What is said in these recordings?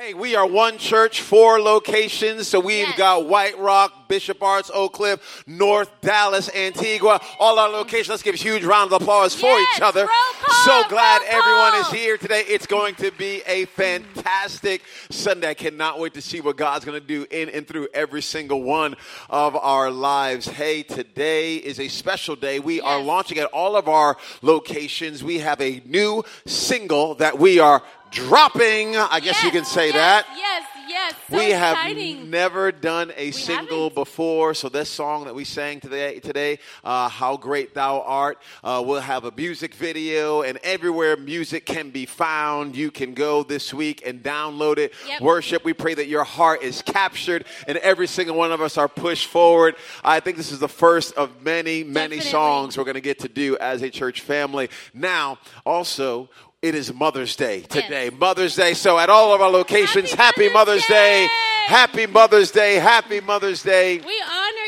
Hey, we are one church, four locations. So we've Yes. got White Rock, Bishop Arts, Oak Cliff, North Dallas, Antigua, all our locations. Let's give a huge round of applause for Yes, each other. call, so glad everyone call. is here today. It's going to be a fantastic Sunday. I cannot wait to see what God's going to do in and through every single one of our lives. Hey, today is a special day. We are launching at all of our locations. We have a new single that we are dropping. I guess you can say yes, that. Yes, yes. So we have exciting. never done a single haven't. before, so this song that we sang today, today, uh, "How Great Thou Art," uh, we'll have a music video, and everywhere music can be found, you can go this week and download it. Yep. Worship. We pray that your heart is captured, and every single one of us are pushed forward. I think this is the first of many, many Definitely. songs we're going to get to do as a church family. Now, also. It is Mother's Day today. Mother's Day. So at all of our locations, Happy happy Mother's Day. Day. Happy Mother's Day. Happy Mother's Day. We honor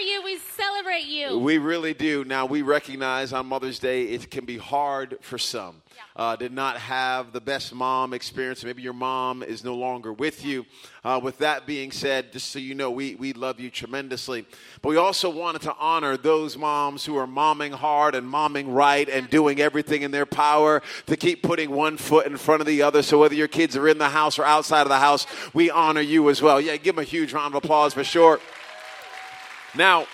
celebrate you. We really do. Now, we recognize on Mother's Day it can be hard for some. Uh, did not have the best mom experience. Maybe your mom is no longer with you. Uh, with that being said, just so you know, we, we love you tremendously. But we also wanted to honor those moms who are momming hard and momming right and doing everything in their power to keep putting one foot in front of the other. So whether your kids are in the house or outside of the house, we honor you as well. Yeah, give them a huge round of applause for sure. Now,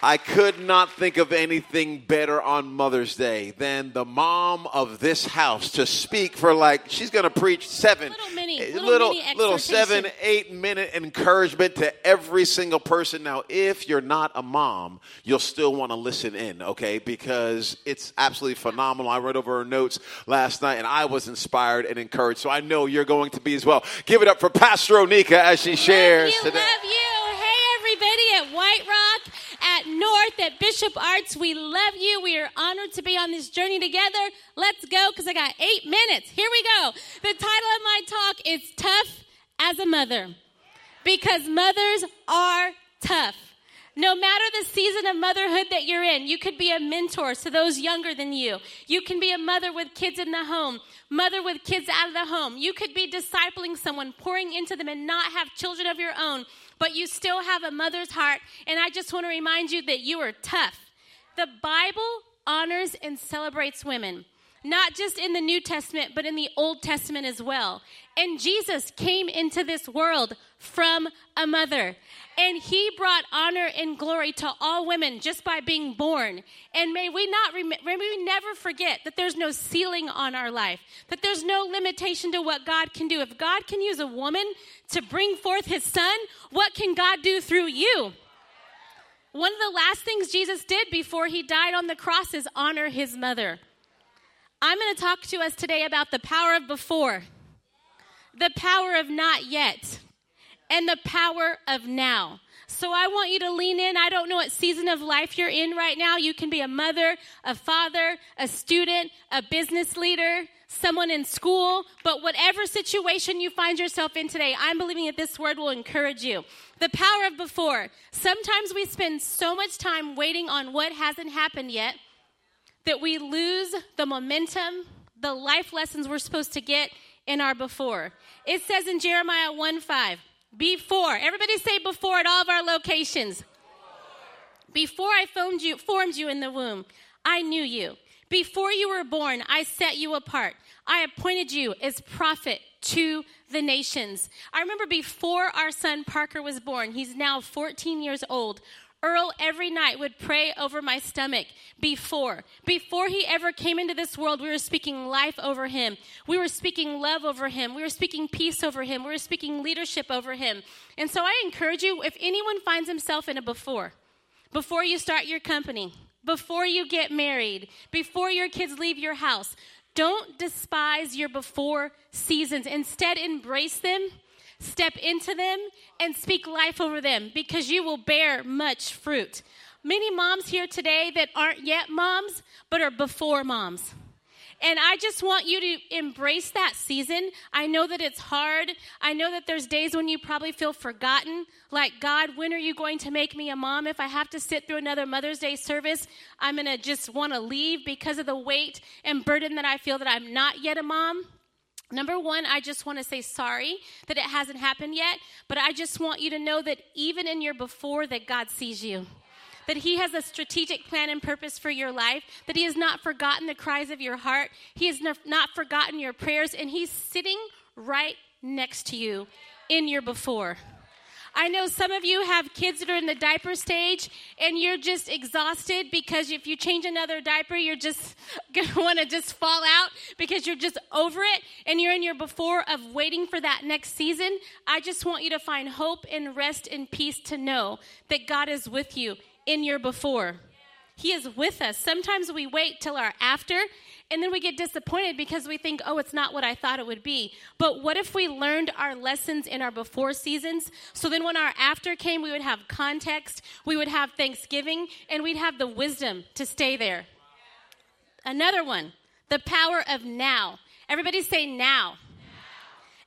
I could not think of anything better on Mother's Day than the mom of this house to speak for like she's going to preach seven, Little mini- eh, little little, mini little seven, eight minute encouragement to every single person. Now, if you're not a mom, you'll still want to listen in, okay? Because it's absolutely phenomenal. I read over her notes last night and I was inspired and encouraged. So I know you're going to be as well. Give it up for Pastor Onika as she shares love you, today. love you. Hey, everybody at White Rock, at North, at Bishop Arts, we love you. We are honored to be on this journey together. Let's go, because I got eight minutes. Here we go. The title of my talk is Tough as a Mother, because mothers are tough. No matter the season of motherhood that you're in, you could be a mentor to those younger than you. You can be a mother with kids in the home, mother with kids out of the home. You could be discipling someone, pouring into them, and not have children of your own, but you still have a mother's heart. And I just want to remind you that you are tough. The Bible honors and celebrates women, not just in the New Testament, but in the Old Testament as well. And Jesus came into this world from a mother. And he brought honor and glory to all women just by being born. And may we not rem- may we never forget that there's no ceiling on our life, that there's no limitation to what God can do. If God can use a woman to bring forth his son, what can God do through you? One of the last things Jesus did before he died on the cross is honor his mother. I'm going to talk to us today about the power of before, the power of not yet, and the power of now. So I want you to lean in. I don't know what season of life you're in right now. You can be a mother, a father, a student, a business leader, someone in school, but whatever situation you find yourself in today, I'm believing that this word will encourage you. The power of before. Sometimes we spend so much time waiting on what hasn't happened yet that we lose the momentum, the life lessons we're supposed to get in our before. It says in Jeremiah 1 5, before, everybody say before at all of our locations. Before I formed you, formed you in the womb, I knew you. Before you were born, I set you apart. I appointed you as prophet to the nations. I remember before our son Parker was born, he's now 14 years old. Earl every night would pray over my stomach before. Before he ever came into this world, we were speaking life over him. We were speaking love over him. We were speaking peace over him. We were speaking leadership over him. And so I encourage you if anyone finds himself in a before, before you start your company, before you get married, before your kids leave your house, don't despise your before seasons. Instead, embrace them step into them and speak life over them because you will bear much fruit. Many moms here today that aren't yet moms, but are before moms. And I just want you to embrace that season. I know that it's hard. I know that there's days when you probably feel forgotten. Like, God, when are you going to make me a mom? If I have to sit through another Mother's Day service, I'm going to just want to leave because of the weight and burden that I feel that I'm not yet a mom. Number one, I just want to say sorry that it hasn't happened yet, but I just want you to know that even in your before, that God sees you. That He has a strategic plan and purpose for your life, that He has not forgotten the cries of your heart, He has not forgotten your prayers, and He's sitting right next to you in your before. I know some of you have kids that are in the diaper stage and you're just exhausted because if you change another diaper, you're just going to want to just fall out because you're just over it and you're in your before of waiting for that next season. I just want you to find hope and rest and peace to know that God is with you in your before. He is with us. Sometimes we wait till our after and then we get disappointed because we think, oh, it's not what I thought it would be. But what if we learned our lessons in our before seasons? So then when our after came, we would have context, we would have thanksgiving, and we'd have the wisdom to stay there. Another one, the power of now. Everybody say now.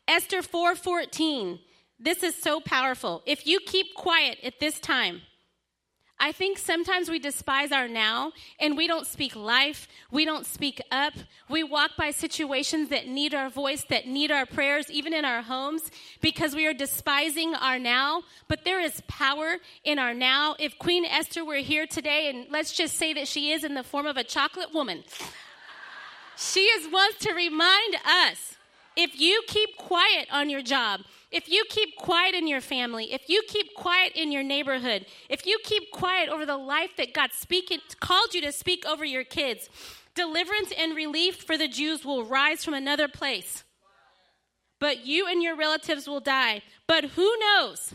now. Esther 4:14. This is so powerful. If you keep quiet at this time, I think sometimes we despise our now and we don't speak life. We don't speak up. We walk by situations that need our voice, that need our prayers, even in our homes, because we are despising our now. But there is power in our now. If Queen Esther were here today, and let's just say that she is in the form of a chocolate woman, she is wants to remind us if you keep quiet on your job, if you keep quiet in your family, if you keep quiet in your neighborhood, if you keep quiet over the life that God speaking, called you to speak over your kids, deliverance and relief for the Jews will rise from another place. But you and your relatives will die. But who knows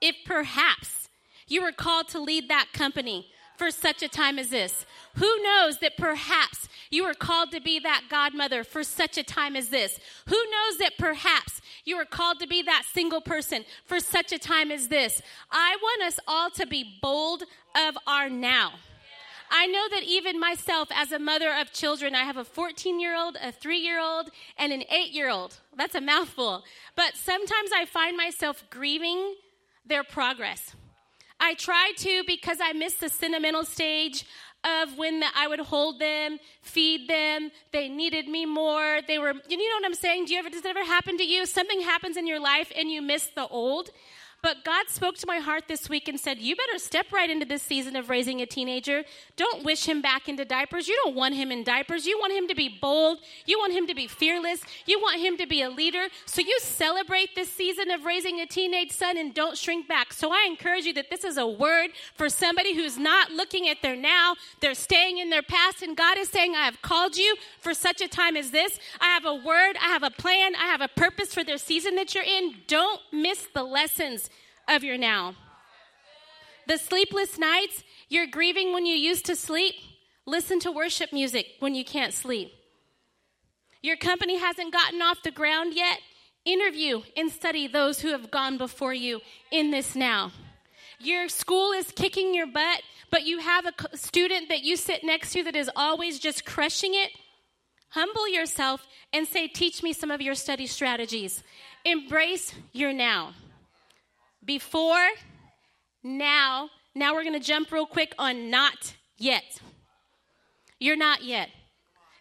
if perhaps you were called to lead that company for such a time as this? Who knows that perhaps you are called to be that godmother for such a time as this? Who knows that perhaps you are called to be that single person for such a time as this? I want us all to be bold of our now. I know that even myself, as a mother of children, I have a 14 year old, a three year old, and an eight year old. That's a mouthful. But sometimes I find myself grieving their progress. I try to because I miss the sentimental stage of when the, I would hold them, feed them. They needed me more. They were, you know what I'm saying? Do you ever, does it ever happen to you? Something happens in your life and you miss the old. But God spoke to my heart this week and said, You better step right into this season of raising a teenager. Don't wish him back into diapers. You don't want him in diapers. You want him to be bold. You want him to be fearless. You want him to be a leader. So you celebrate this season of raising a teenage son and don't shrink back. So I encourage you that this is a word for somebody who's not looking at their now, they're staying in their past. And God is saying, I have called you for such a time as this. I have a word, I have a plan, I have a purpose for their season that you're in. Don't miss the lessons of your now. The sleepless nights, you're grieving when you used to sleep. Listen to worship music when you can't sleep. Your company hasn't gotten off the ground yet. Interview and study those who have gone before you in this now. Your school is kicking your butt, but you have a student that you sit next to that is always just crushing it. Humble yourself and say, Teach me some of your study strategies. Embrace your now before, now. Now we're going to jump real quick on not yet. You're not yet.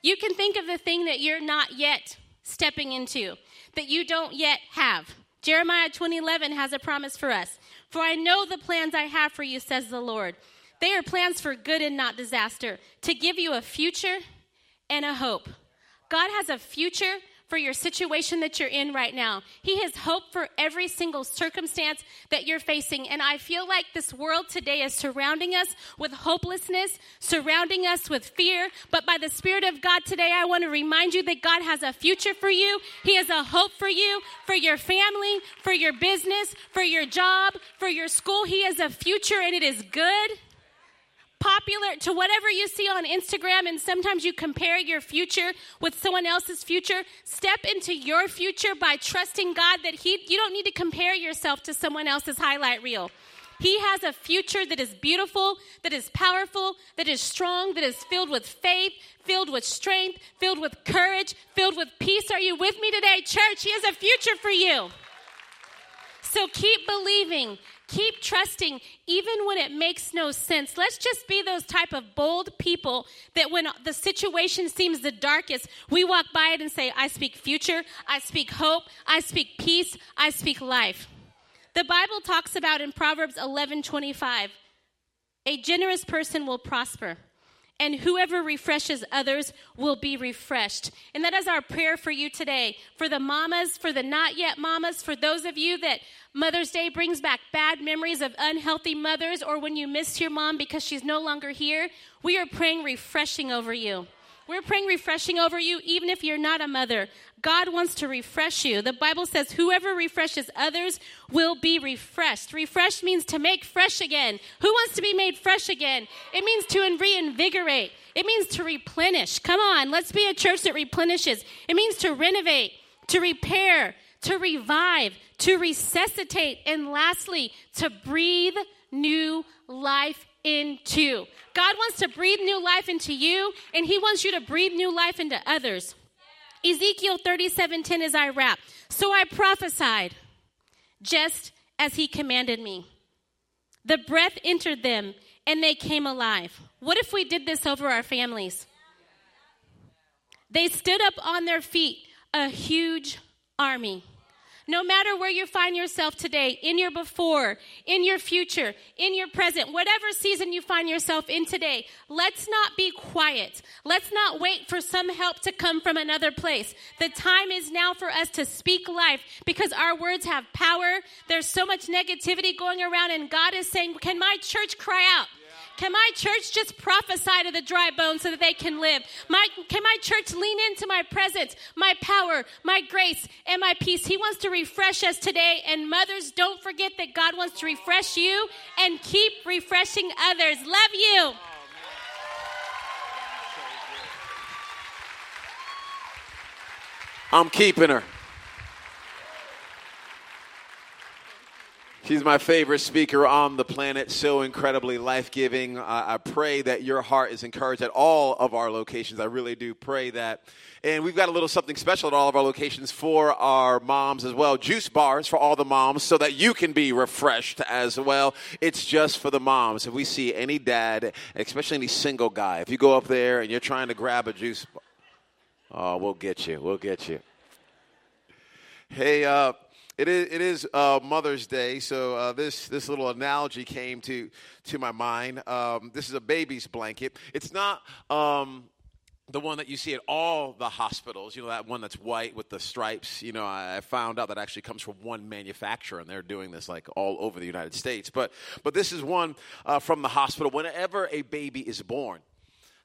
You can think of the thing that you're not yet stepping into, that you don't yet have. Jeremiah 20:11 has a promise for us. For I know the plans I have for you, says the Lord. They are plans for good and not disaster, to give you a future and a hope. God has a future for your situation that you're in right now. He has hope for every single circumstance that you're facing. And I feel like this world today is surrounding us with hopelessness, surrounding us with fear. But by the Spirit of God today, I want to remind you that God has a future for you. He has a hope for you, for your family, for your business, for your job, for your school. He has a future and it is good popular to whatever you see on Instagram, and sometimes you compare your future with someone else's future. Step into your future by trusting God that He, you don't need to compare yourself to someone else's highlight reel. He has a future that is beautiful, that is powerful, that is strong, that is filled with faith, filled with strength, filled with courage, filled with peace. Are you with me today, church? He has a future for you. So keep believing, keep trusting, even when it makes no sense. Let's just be those type of bold people that when the situation seems the darkest, we walk by it and say, I speak future, I speak hope, I speak peace, I speak life. The Bible talks about in Proverbs 11 25, a generous person will prosper and whoever refreshes others will be refreshed. And that is our prayer for you today. For the mamas, for the not yet mamas, for those of you that Mother's Day brings back bad memories of unhealthy mothers or when you missed your mom because she's no longer here, we are praying refreshing over you. We're praying refreshing over you, even if you're not a mother. God wants to refresh you. The Bible says, whoever refreshes others will be refreshed. Refresh means to make fresh again. Who wants to be made fresh again? It means to reinvigorate, it means to replenish. Come on, let's be a church that replenishes. It means to renovate, to repair, to revive, to resuscitate, and lastly, to breathe new life into. God wants to breathe new life into you, and He wants you to breathe new life into others. Ezekiel 37:10 as I wrap. So I prophesied just as he commanded me. The breath entered them and they came alive. What if we did this over our families? They stood up on their feet, a huge army. No matter where you find yourself today, in your before, in your future, in your present, whatever season you find yourself in today, let's not be quiet. Let's not wait for some help to come from another place. The time is now for us to speak life because our words have power. There's so much negativity going around, and God is saying, Can my church cry out? Can my church just prophesy to the dry bones so that they can live? My, can my church lean into my presence, my power, my grace, and my peace? He wants to refresh us today. And mothers, don't forget that God wants to refresh you and keep refreshing others. Love you. I'm keeping her. She's my favorite speaker on the planet, so incredibly life giving. I, I pray that your heart is encouraged at all of our locations. I really do pray that. And we've got a little something special at all of our locations for our moms as well. Juice bars for all the moms so that you can be refreshed as well. It's just for the moms. If we see any dad, especially any single guy, if you go up there and you're trying to grab a juice bar, oh, we'll get you. We'll get you. Hey, uh, it is, it is uh, Mother's Day, so uh, this, this little analogy came to, to my mind. Um, this is a baby's blanket. It's not um, the one that you see at all the hospitals, you know, that one that's white with the stripes. You know, I, found out that actually comes from one manufacturer, and they're doing this like all over the United States. But, but this is one uh, from the hospital. Whenever a baby is born,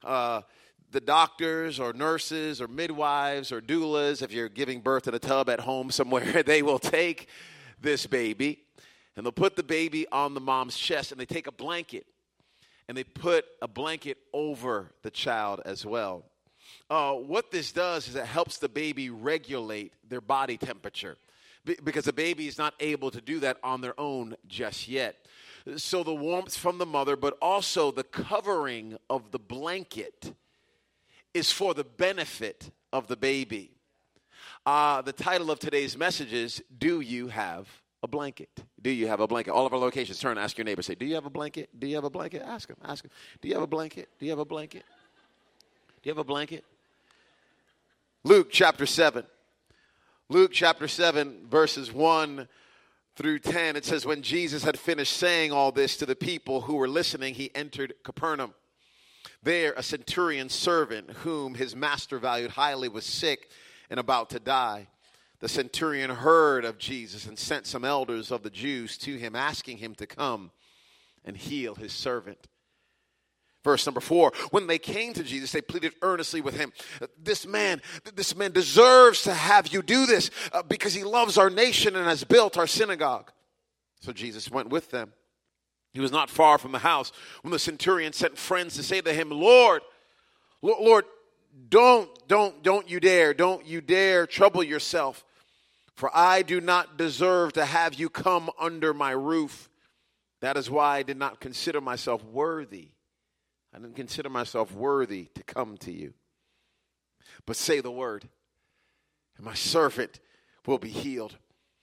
uh, the doctors or nurses or midwives or doulas, if you're giving birth in a tub at home somewhere, they will take this baby and they'll put the baby on the mom's chest and they take a blanket and they put a blanket over the child as well. Uh, what this does is it helps the baby regulate their body temperature because the baby is not able to do that on their own just yet. So, the warmth from the mother, but also the covering of the blanket is for the benefit of the baby. Uh, the title of today's message is Do You Have a Blanket? Do you have a blanket? All of our locations, turn ask your neighbor, say, Do you have a blanket? Do you have a blanket? Ask them, ask them. Do you have a blanket? Do you have a blanket? Do you have a blanket? Luke chapter 7. Luke chapter 7, verses 1 through 10, it says, When Jesus had finished saying all this to the people who were listening, he entered Capernaum. There, a centurion servant, whom his master valued highly, was sick and about to die. The centurion heard of Jesus and sent some elders of the Jews to him, asking him to come and heal his servant. Verse number four, when they came to Jesus, they pleaded earnestly with him. This man, this man deserves to have you do this uh, because he loves our nation and has built our synagogue. So Jesus went with them. He was not far from the house when the centurion sent friends to say to him, Lord, Lord, don't, don't, don't you dare, don't you dare trouble yourself, for I do not deserve to have you come under my roof. That is why I did not consider myself worthy. I didn't consider myself worthy to come to you. But say the word, and my servant will be healed.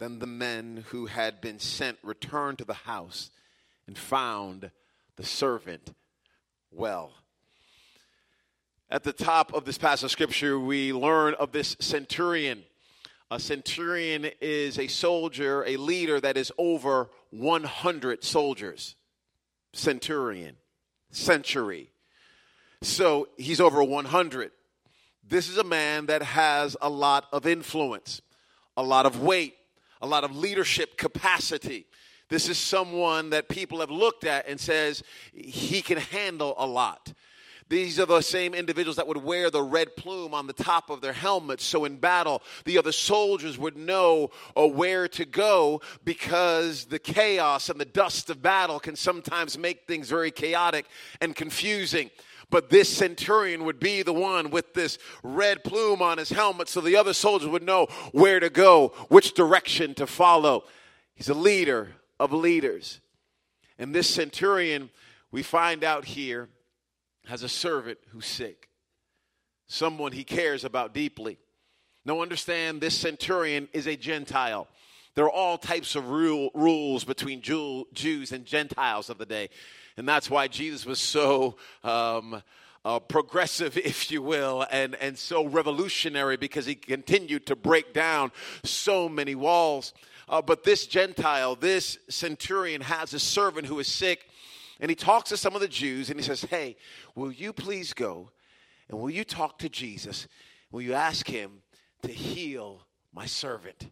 Then the men who had been sent returned to the house and found the servant well. At the top of this passage of scripture, we learn of this centurion. A centurion is a soldier, a leader that is over 100 soldiers. Centurion, century. So he's over 100. This is a man that has a lot of influence, a lot of weight, a lot of leadership capacity. This is someone that people have looked at and says he can handle a lot. These are the same individuals that would wear the red plume on the top of their helmets. So in battle, the other soldiers would know uh, where to go because the chaos and the dust of battle can sometimes make things very chaotic and confusing. But this centurion would be the one with this red plume on his helmet so the other soldiers would know where to go, which direction to follow. He's a leader of leaders. And this centurion, we find out here, has a servant who's sick, someone he cares about deeply. Now, understand this centurion is a Gentile. There are all types of rule, rules between Jew, Jews and Gentiles of the day. And that's why Jesus was so um, uh, progressive, if you will, and, and so revolutionary because he continued to break down so many walls. Uh, but this Gentile, this centurion, has a servant who is sick, and he talks to some of the Jews and he says, Hey, will you please go and will you talk to Jesus? Will you ask him to heal my servant?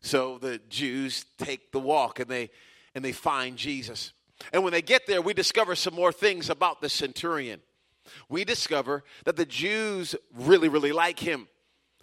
So the Jews take the walk and they and they find Jesus. And when they get there, we discover some more things about the centurion. We discover that the Jews really, really like him.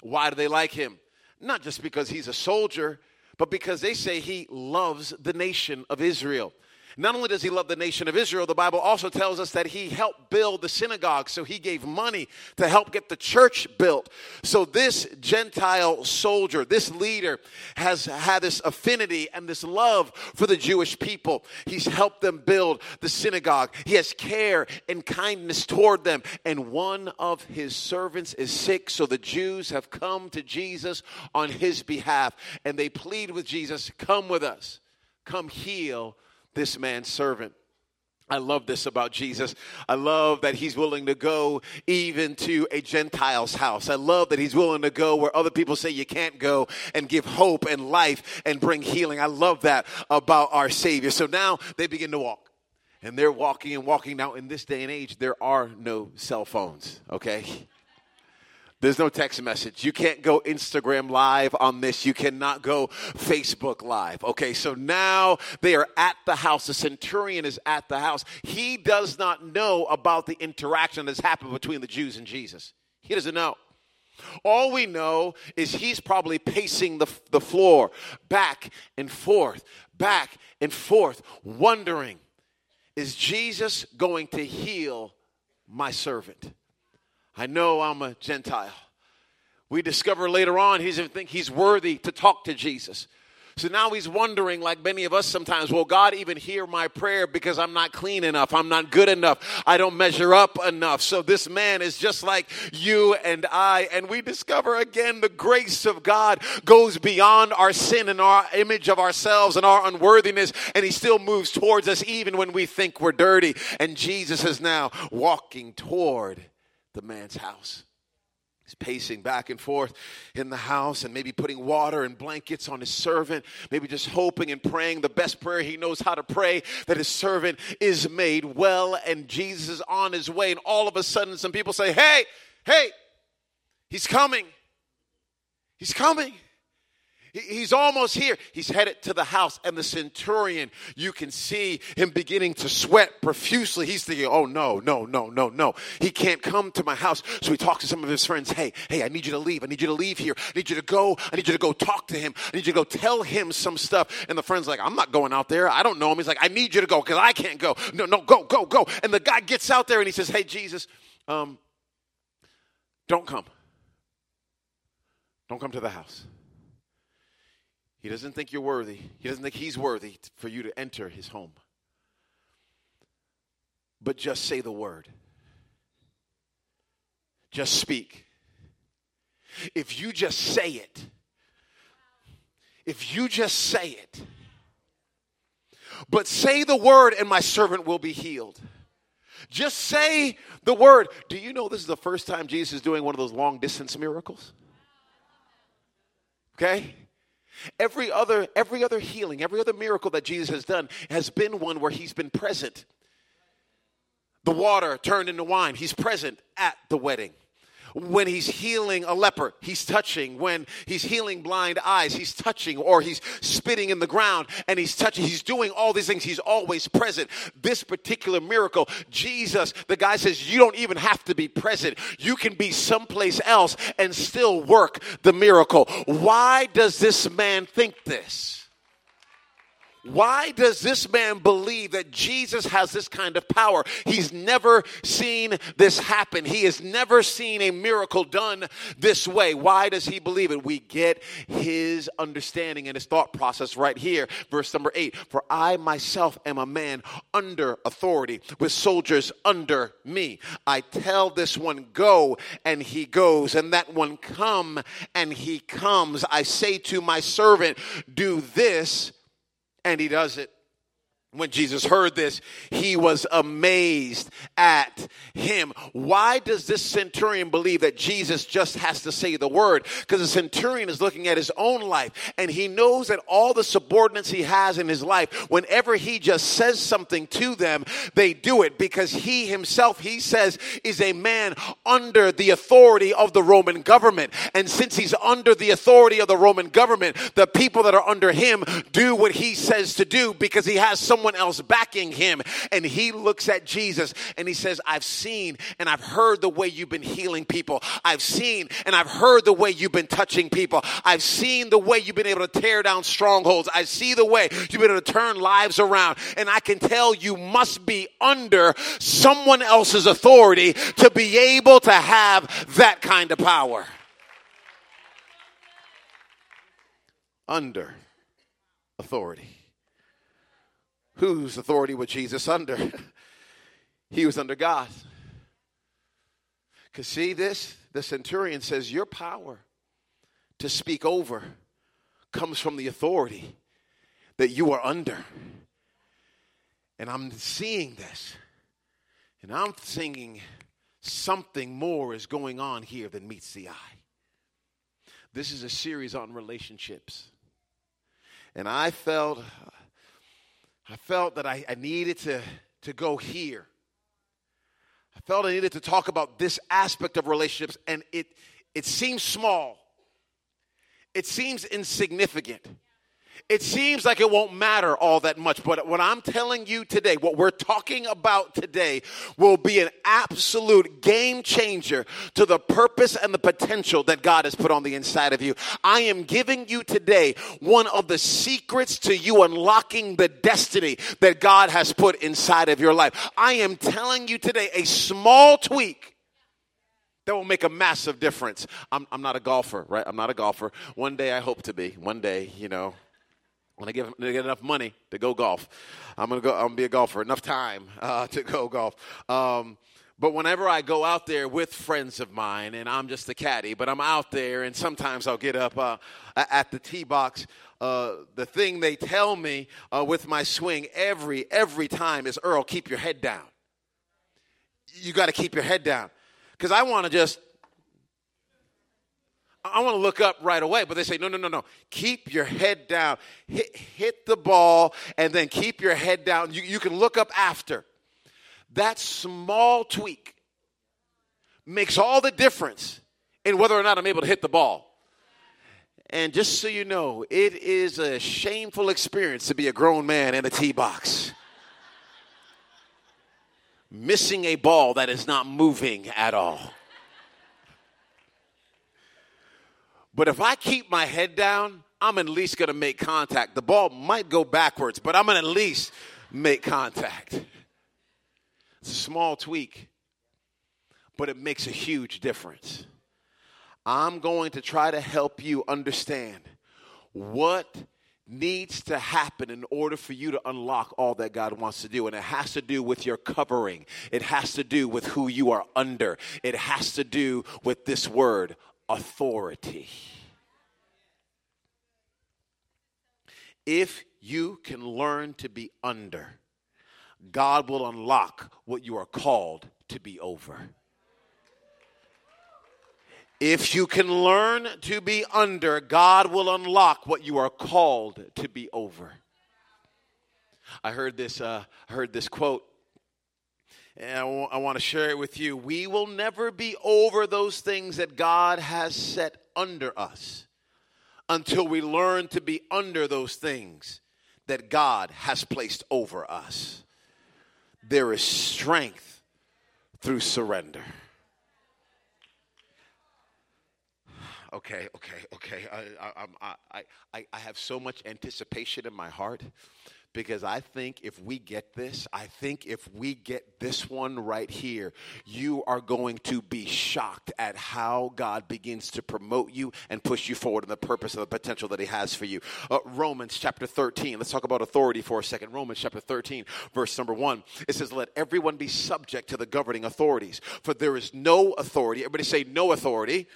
Why do they like him? Not just because he's a soldier, but because they say he loves the nation of Israel. Not only does he love the nation of Israel, the Bible also tells us that he helped build the synagogue. So he gave money to help get the church built. So this Gentile soldier, this leader, has had this affinity and this love for the Jewish people. He's helped them build the synagogue. He has care and kindness toward them. And one of his servants is sick. So the Jews have come to Jesus on his behalf and they plead with Jesus, Come with us, come heal this man's servant. I love this about Jesus. I love that he's willing to go even to a Gentile's house. I love that he's willing to go where other people say you can't go and give hope and life and bring healing. I love that about our Savior. So now they begin to walk. And they're walking and walking. Now, in this day and age, there are no cell phones, okay? There's no text message. You can't go Instagram live on this. You cannot go Facebook live. Okay, so now they are at the house. The centurion is at the house. He does not know about the interaction that's happened between the Jews and Jesus. He doesn't know. All we know is he's probably pacing the, the floor back and forth, back and forth, wondering, is Jesus going to heal my servant? I know I'm a Gentile. We discover later on he doesn't think he's worthy to talk to Jesus. So now he's wondering, like many of us sometimes, will God even hear my prayer because I'm not clean enough? I'm not good enough. I don't measure up enough. So this man is just like you and I. And we discover again the grace of God goes beyond our sin and our image of ourselves and our unworthiness. And he still moves towards us even when we think we're dirty. And Jesus is now walking toward the man's house. He's pacing back and forth in the house and maybe putting water and blankets on his servant, maybe just hoping and praying the best prayer he knows how to pray that his servant is made well and Jesus is on his way. And all of a sudden, some people say, Hey, hey, he's coming. He's coming. He's almost here. He's headed to the house, and the centurion, you can see him beginning to sweat profusely. He's thinking, oh, no, no, no, no, no. He can't come to my house. So he talks to some of his friends. Hey, hey, I need you to leave. I need you to leave here. I need you to go. I need you to go talk to him. I need you to go tell him some stuff. And the friend's like, I'm not going out there. I don't know him. He's like, I need you to go because I can't go. No, no, go, go, go. And the guy gets out there and he says, hey, Jesus, um, don't come. Don't come to the house. He doesn't think you're worthy. He doesn't think he's worthy for you to enter his home. But just say the word. Just speak. If you just say it, if you just say it, but say the word and my servant will be healed. Just say the word. Do you know this is the first time Jesus is doing one of those long distance miracles? Okay? Every other, every other healing, every other miracle that Jesus has done has been one where he's been present. The water turned into wine, he's present at the wedding. When he's healing a leper, he's touching. When he's healing blind eyes, he's touching. Or he's spitting in the ground and he's touching. He's doing all these things. He's always present. This particular miracle, Jesus, the guy says, You don't even have to be present. You can be someplace else and still work the miracle. Why does this man think this? Why does this man believe that Jesus has this kind of power? He's never seen this happen. He has never seen a miracle done this way. Why does he believe it? We get his understanding and his thought process right here. Verse number eight For I myself am a man under authority, with soldiers under me. I tell this one, Go, and he goes, and that one, Come, and he comes. I say to my servant, Do this and he does it. When Jesus heard this, he was amazed at him. Why does this centurion believe that Jesus just has to say the word? Because the centurion is looking at his own life and he knows that all the subordinates he has in his life, whenever he just says something to them, they do it because he himself, he says, is a man under the authority of the Roman government. And since he's under the authority of the Roman government, the people that are under him do what he says to do because he has some someone else backing him. And he looks at Jesus and he says, I've seen and I've heard the way you've been healing people. I've seen and I've heard the way you've been touching people. I've seen the way you've been able to tear down strongholds. I see the way you've been able to turn lives around. And I can tell you must be under someone else's authority to be able to have that kind of power. Under authority. Whose authority was Jesus under? he was under God. Because see this? The centurion says, Your power to speak over comes from the authority that you are under. And I'm seeing this. And I'm thinking something more is going on here than meets the eye. This is a series on relationships. And I felt I felt that I, I needed to, to go here. I felt I needed to talk about this aspect of relationships, and it, it seems small. It seems insignificant. It seems like it won't matter all that much, but what I'm telling you today, what we're talking about today, will be an absolute game changer to the purpose and the potential that God has put on the inside of you. I am giving you today one of the secrets to you unlocking the destiny that God has put inside of your life. I am telling you today a small tweak that will make a massive difference. I'm, I'm not a golfer, right? I'm not a golfer. One day I hope to be. One day, you know, when I get, enough money to go golf, I'm gonna go. I'm gonna be a golfer. Enough time uh, to go golf. Um, but whenever I go out there with friends of mine, and I'm just a caddy, but I'm out there, and sometimes I'll get up uh, at the tee box. Uh, the thing they tell me uh, with my swing every every time is Earl, keep your head down. You got to keep your head down because I want to just I want to look up right away, but they say, no, no, no, no. Keep your head down. Hit, hit the ball and then keep your head down. You, you can look up after. That small tweak makes all the difference in whether or not I'm able to hit the ball. And just so you know, it is a shameful experience to be a grown man in a tee box. Missing a ball that is not moving at all. But if I keep my head down, I'm at least going to make contact. The ball might go backwards, but I'm going to at least make contact. It's a small tweak, but it makes a huge difference. I'm going to try to help you understand what needs to happen in order for you to unlock all that God wants to do. And it has to do with your covering, it has to do with who you are under, it has to do with this word authority. If you can learn to be under, God will unlock what you are called to be over. If you can learn to be under, God will unlock what you are called to be over. I heard this, uh, heard this quote, and I, w- I want to share it with you. We will never be over those things that God has set under us until we learn to be under those things that God has placed over us. There is strength through surrender. okay, okay, okay. I, I, I, I, I have so much anticipation in my heart because I think if we get this, I think if we get this one right here, you are going to be shocked at how God begins to promote you and push you forward in the purpose and the potential that He has for you. Uh, Romans chapter 13, let's talk about authority for a second. Romans chapter 13, verse number one, it says, Let everyone be subject to the governing authorities, for there is no authority. Everybody say, No authority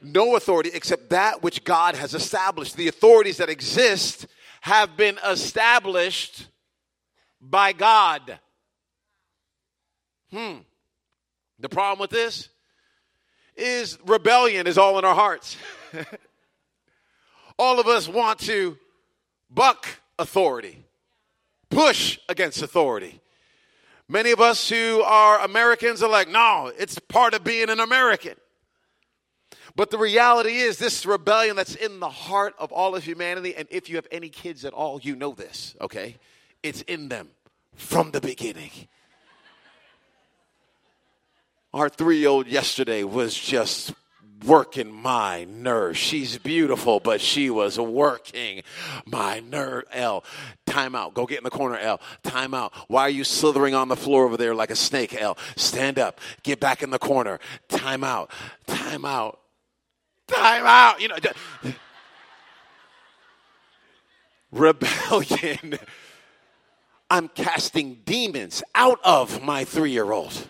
no authority except that which God has established. The authorities that exist have been established by God. Hmm. The problem with this is rebellion is all in our hearts. all of us want to buck authority, push against authority. Many of us who are Americans are like, no, it's part of being an American. But the reality is, this rebellion that's in the heart of all of humanity, and if you have any kids at all, you know this, okay? It's in them from the beginning. Our three year old yesterday was just working my nerve. She's beautiful, but she was working my nerve. L, time out. Go get in the corner, L. Time out. Why are you slithering on the floor over there like a snake, L? Stand up. Get back in the corner. Time out. Time out time out. You know, rebellion. I'm casting demons out of my three year old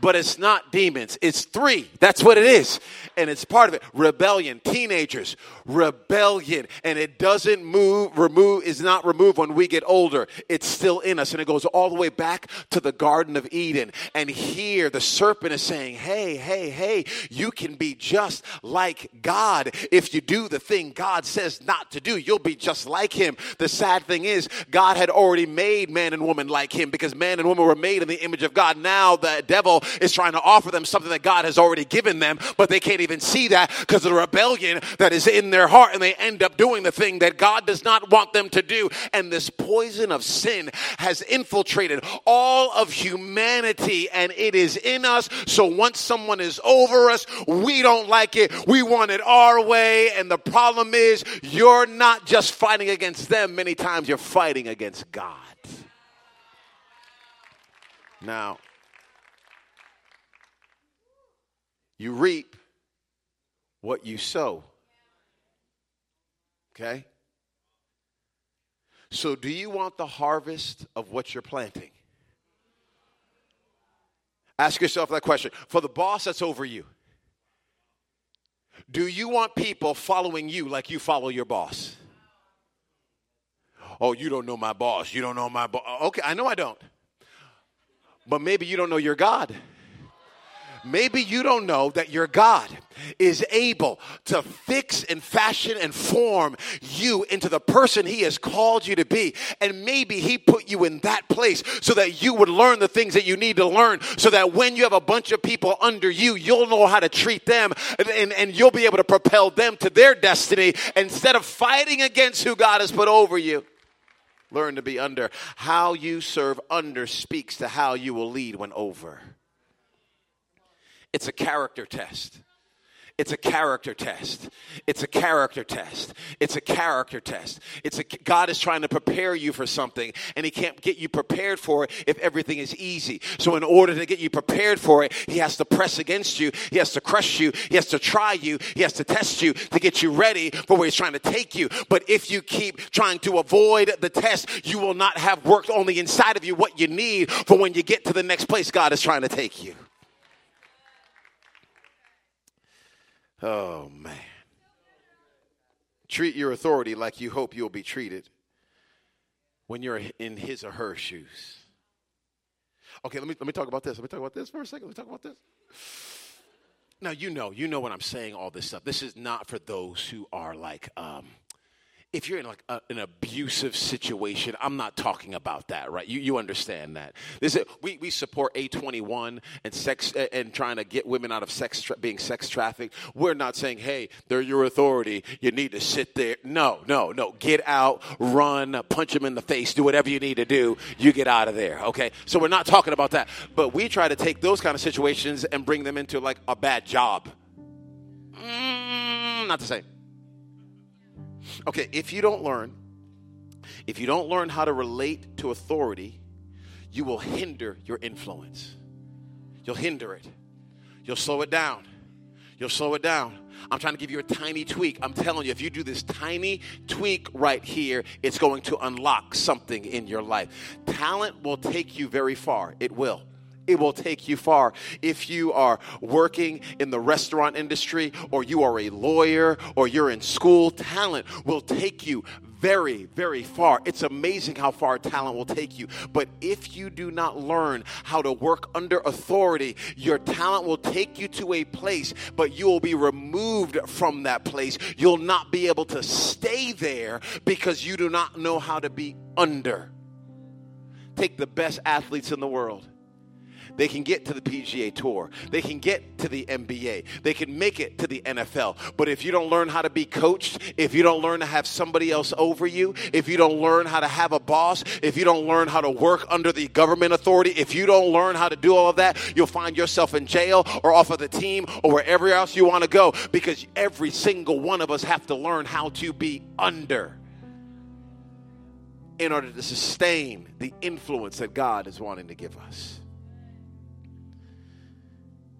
but it's not demons. It's three. That's what it is. And it's part of it. Rebellion. Teenagers. Rebellion. And it doesn't move, remove, is not removed when we get older. It's still in us. And it goes all the way back to the Garden of Eden. And here the serpent is saying, hey, hey, hey, you can be just like God. If you do the thing God says not to do, you'll be just like him. The sad thing is, God had already made man and woman like him because man and woman were made in the image of God. Now the devil is trying to offer them something that God has already given them, but they can't even see that because of the rebellion that is in their heart, and they end up doing the thing that God does not want them to do. And this poison of sin has infiltrated all of humanity, and it is in us. So once someone is over us, we don't like it. We want it our way. And the problem is, you're not just fighting against them, many times you're fighting against God. Now, You reap what you sow. Okay? So, do you want the harvest of what you're planting? Ask yourself that question. For the boss that's over you, do you want people following you like you follow your boss? Oh, you don't know my boss. You don't know my boss. Okay, I know I don't. But maybe you don't know your God. Maybe you don't know that your God is able to fix and fashion and form you into the person He has called you to be. And maybe He put you in that place so that you would learn the things that you need to learn, so that when you have a bunch of people under you, you'll know how to treat them and, and, and you'll be able to propel them to their destiny instead of fighting against who God has put over you. Learn to be under. How you serve under speaks to how you will lead when over. It's a character test. It's a character test. It's a character test. It's a character test. It's a God is trying to prepare you for something and he can't get you prepared for it if everything is easy. So in order to get you prepared for it, he has to press against you. He has to crush you. He has to try you. He has to test you to get you ready for where he's trying to take you. But if you keep trying to avoid the test, you will not have worked on the inside of you what you need for when you get to the next place God is trying to take you. Oh, man. Treat your authority like you hope you'll be treated when you're in his or her shoes. Okay, let me, let me talk about this. Let me talk about this for a second. Let me talk about this. Now, you know, you know when I'm saying all this stuff. This is not for those who are like, um, if you're in like a, an abusive situation, I'm not talking about that, right? You, you understand that. This is, we, we support A21 and sex and trying to get women out of sex tra- being sex trafficked. We're not saying, hey, they're your authority. You need to sit there. No, no, no. Get out, run, punch them in the face, do whatever you need to do. You get out of there, okay? So we're not talking about that. But we try to take those kind of situations and bring them into like a bad job. Mm, not the same. Okay, if you don't learn, if you don't learn how to relate to authority, you will hinder your influence. You'll hinder it. You'll slow it down. You'll slow it down. I'm trying to give you a tiny tweak. I'm telling you, if you do this tiny tweak right here, it's going to unlock something in your life. Talent will take you very far. It will it will take you far. If you are working in the restaurant industry, or you are a lawyer, or you're in school, talent will take you very, very far. It's amazing how far talent will take you. But if you do not learn how to work under authority, your talent will take you to a place, but you will be removed from that place. You'll not be able to stay there because you do not know how to be under. Take the best athletes in the world they can get to the PGA Tour. They can get to the NBA. They can make it to the NFL. But if you don't learn how to be coached, if you don't learn to have somebody else over you, if you don't learn how to have a boss, if you don't learn how to work under the government authority, if you don't learn how to do all of that, you'll find yourself in jail or off of the team or wherever else you want to go because every single one of us have to learn how to be under in order to sustain the influence that God is wanting to give us.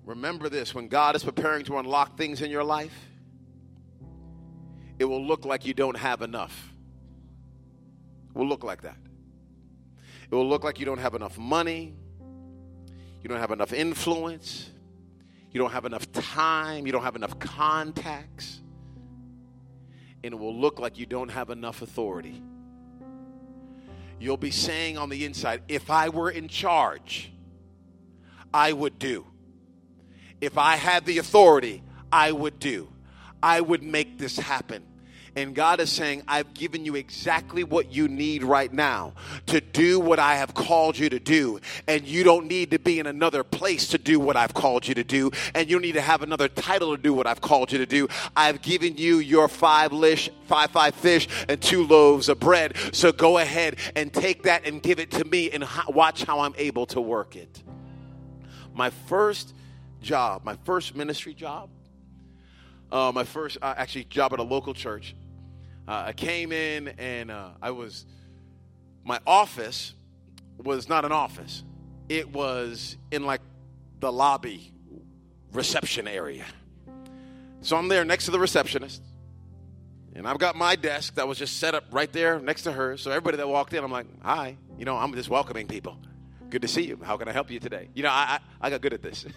Remember this when God is preparing to unlock things in your life, it will look like you don't have enough. It will look like that. It will look like you don't have enough money, you don't have enough influence, you don't have enough time, you don't have enough contacts, and it will look like you don't have enough authority. You'll be saying on the inside, if I were in charge, I would do if I had the authority, I would do. I would make this happen. And God is saying, I've given you exactly what you need right now to do what I have called you to do. And you don't need to be in another place to do what I've called you to do. And you don't need to have another title to do what I've called you to do. I've given you your five lish, five, five fish and two loaves of bread. So go ahead and take that and give it to me and watch how I'm able to work it. My first job, my first ministry job, uh, my first uh, actually job at a local church. Uh, I came in and uh, I was, my office was not an office, it was in like the lobby reception area. So I'm there next to the receptionist. And I've got my desk that was just set up right there next to her. So everybody that walked in, I'm like, hi. You know, I'm just welcoming people. Good to see you. How can I help you today? You know, I, I, I got good at this.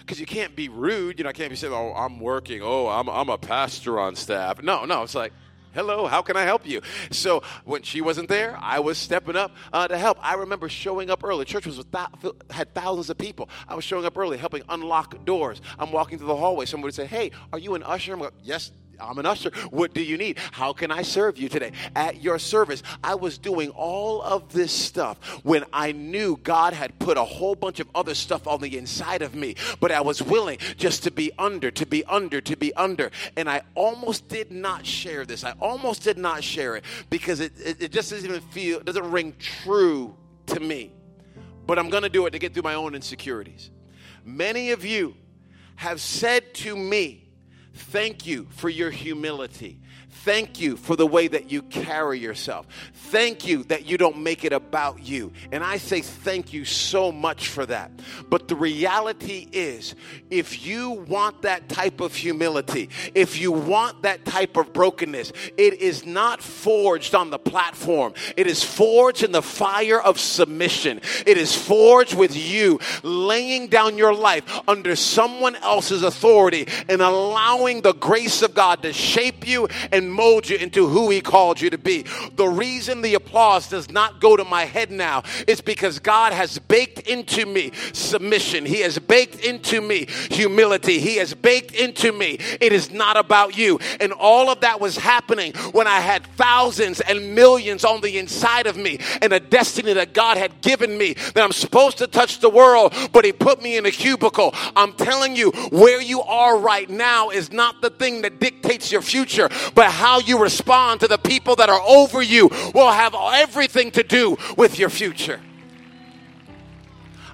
because you can't be rude. You know, I can't be saying, "Oh, I'm working. Oh, I'm I'm a pastor on staff." No, no. It's like, Hello, how can I help you? So when she wasn't there, I was stepping up uh, to help. I remember showing up early. Church was th- had thousands of people. I was showing up early, helping unlock doors. I'm walking through the hallway. Someone would say, "Hey, are you an usher?" I'm like, "Yes, I'm an usher. What do you need? How can I serve you today? At your service. I was doing all of this stuff when I knew God had put a whole bunch of other stuff on the inside of me, but I was willing just to be under, to be under, to be under. And I almost did not share this. I almost did not share it because it, it, it just doesn't even feel, doesn't ring true to me. But I'm going to do it to get through my own insecurities. Many of you have said to me, Thank you for your humility. Thank you for the way that you carry yourself. Thank you that you don't make it about you. And I say thank you so much for that. But the reality is, if you want that type of humility, if you want that type of brokenness, it is not forged on the platform. It is forged in the fire of submission. It is forged with you laying down your life under someone else's authority and allowing the grace of God to shape you and mold you into who He called you to be. The reason the applause does not go to my head now is because God has baked into me submission. He has baked into me humility. He has baked into me. It is not about you. And all of that was happening when I had thousands and millions on the inside of me and a destiny that God had given me that I'm supposed to touch the world, but He put me in a cubicle. I'm telling you, where you are right now is not the thing that dictates your future, but how you respond to the people that are over you will have everything to do with your future.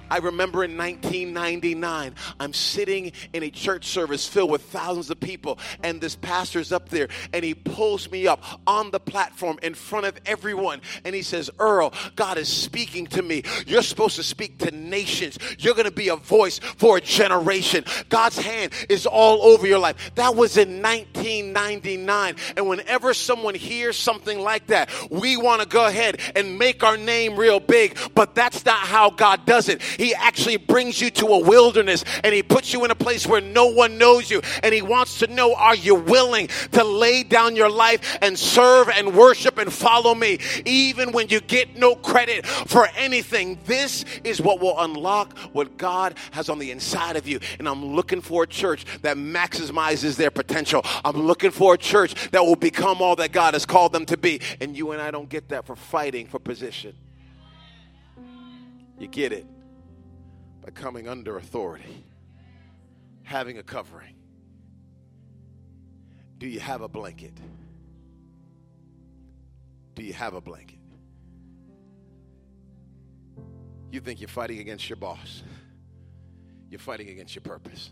I remember in 1999, I'm sitting in a church service filled with thousands of people, and this pastor's up there, and he pulls me up on the platform in front of everyone, and he says, Earl, God is speaking to me. You're supposed to speak to nations. You're going to be a voice for a generation. God's hand is all over your life. That was in 1999. And whenever someone hears something like that, we want to go ahead and make our name real big, but that's not how God does it. He actually brings you to a wilderness and He puts you in a place where no one knows you. And He wants to know are you willing to lay down your life and serve and worship and follow me, even when you get no credit for anything? This is what will unlock what God has on the inside of you. And I'm looking for a church that maximizes their potential. I'm looking for a church that will become all that God has called them to be. And you and I don't get that for fighting for position. You get it by coming under authority, having a covering. Do you have a blanket? Do you have a blanket? You think you're fighting against your boss, you're fighting against your purpose.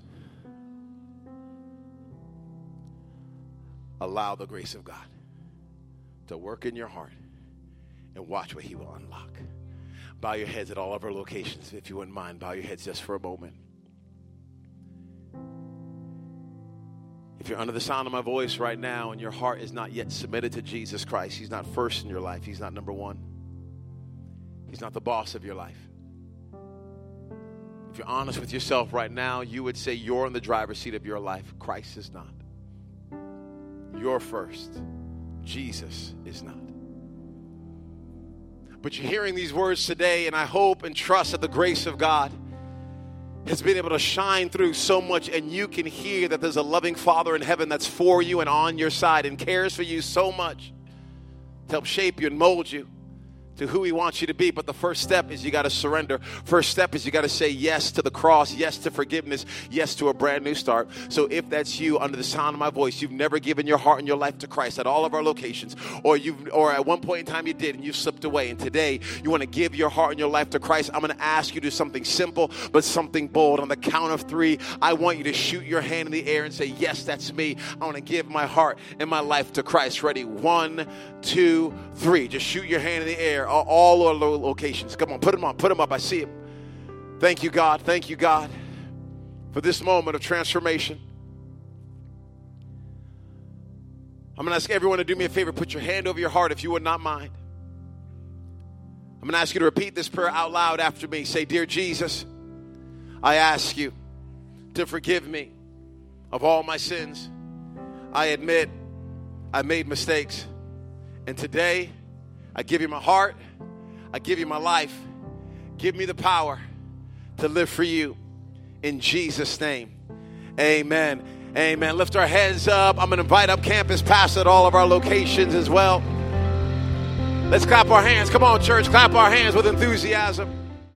Allow the grace of God to work in your heart and watch what He will unlock bow your heads at all of our locations. If you wouldn't mind, bow your heads just for a moment. If you're under the sound of my voice right now and your heart is not yet submitted to Jesus Christ, He's not first in your life, He's not number one, He's not the boss of your life. If you're honest with yourself right now, you would say you're in the driver's seat of your life. Christ is not. You're first, Jesus is not. But you're hearing these words today, and I hope and trust that the grace of God has been able to shine through so much, and you can hear that there's a loving Father in heaven that's for you and on your side and cares for you so much to help shape you and mold you to who he wants you to be. But the first step is you got to surrender. First step is you got to say yes to the cross, yes to forgiveness, yes to a brand new start. So if that's you under the sound of my voice, you've never given your heart and your life to Christ at all of our locations, or you've or at one point in time you did and you slipped away, and today you want to give your heart and your life to Christ, I'm going to ask you to do something simple but something bold. On the count of three, I want you to shoot your hand in the air and say, Yes, that's me. I want to give my heart and my life to Christ. Ready? One, two, three. Just shoot your hand in the air all our locations. Come on, put them on, put them up. I see them. Thank you, God. Thank you, God, for this moment of transformation. I'm going to ask everyone to do me a favor. Put your hand over your heart if you would not mind. I'm going to ask you to repeat this prayer out loud after me. Say, Dear Jesus, I ask you to forgive me of all my sins. I admit I made mistakes. And today, I give you my heart, I give you my life. Give me the power to live for you in Jesus' name. Amen. Amen. Lift our heads up. I'm going to invite up campus pastors at all of our locations as well. Let's clap our hands. Come on, church, clap our hands with enthusiasm.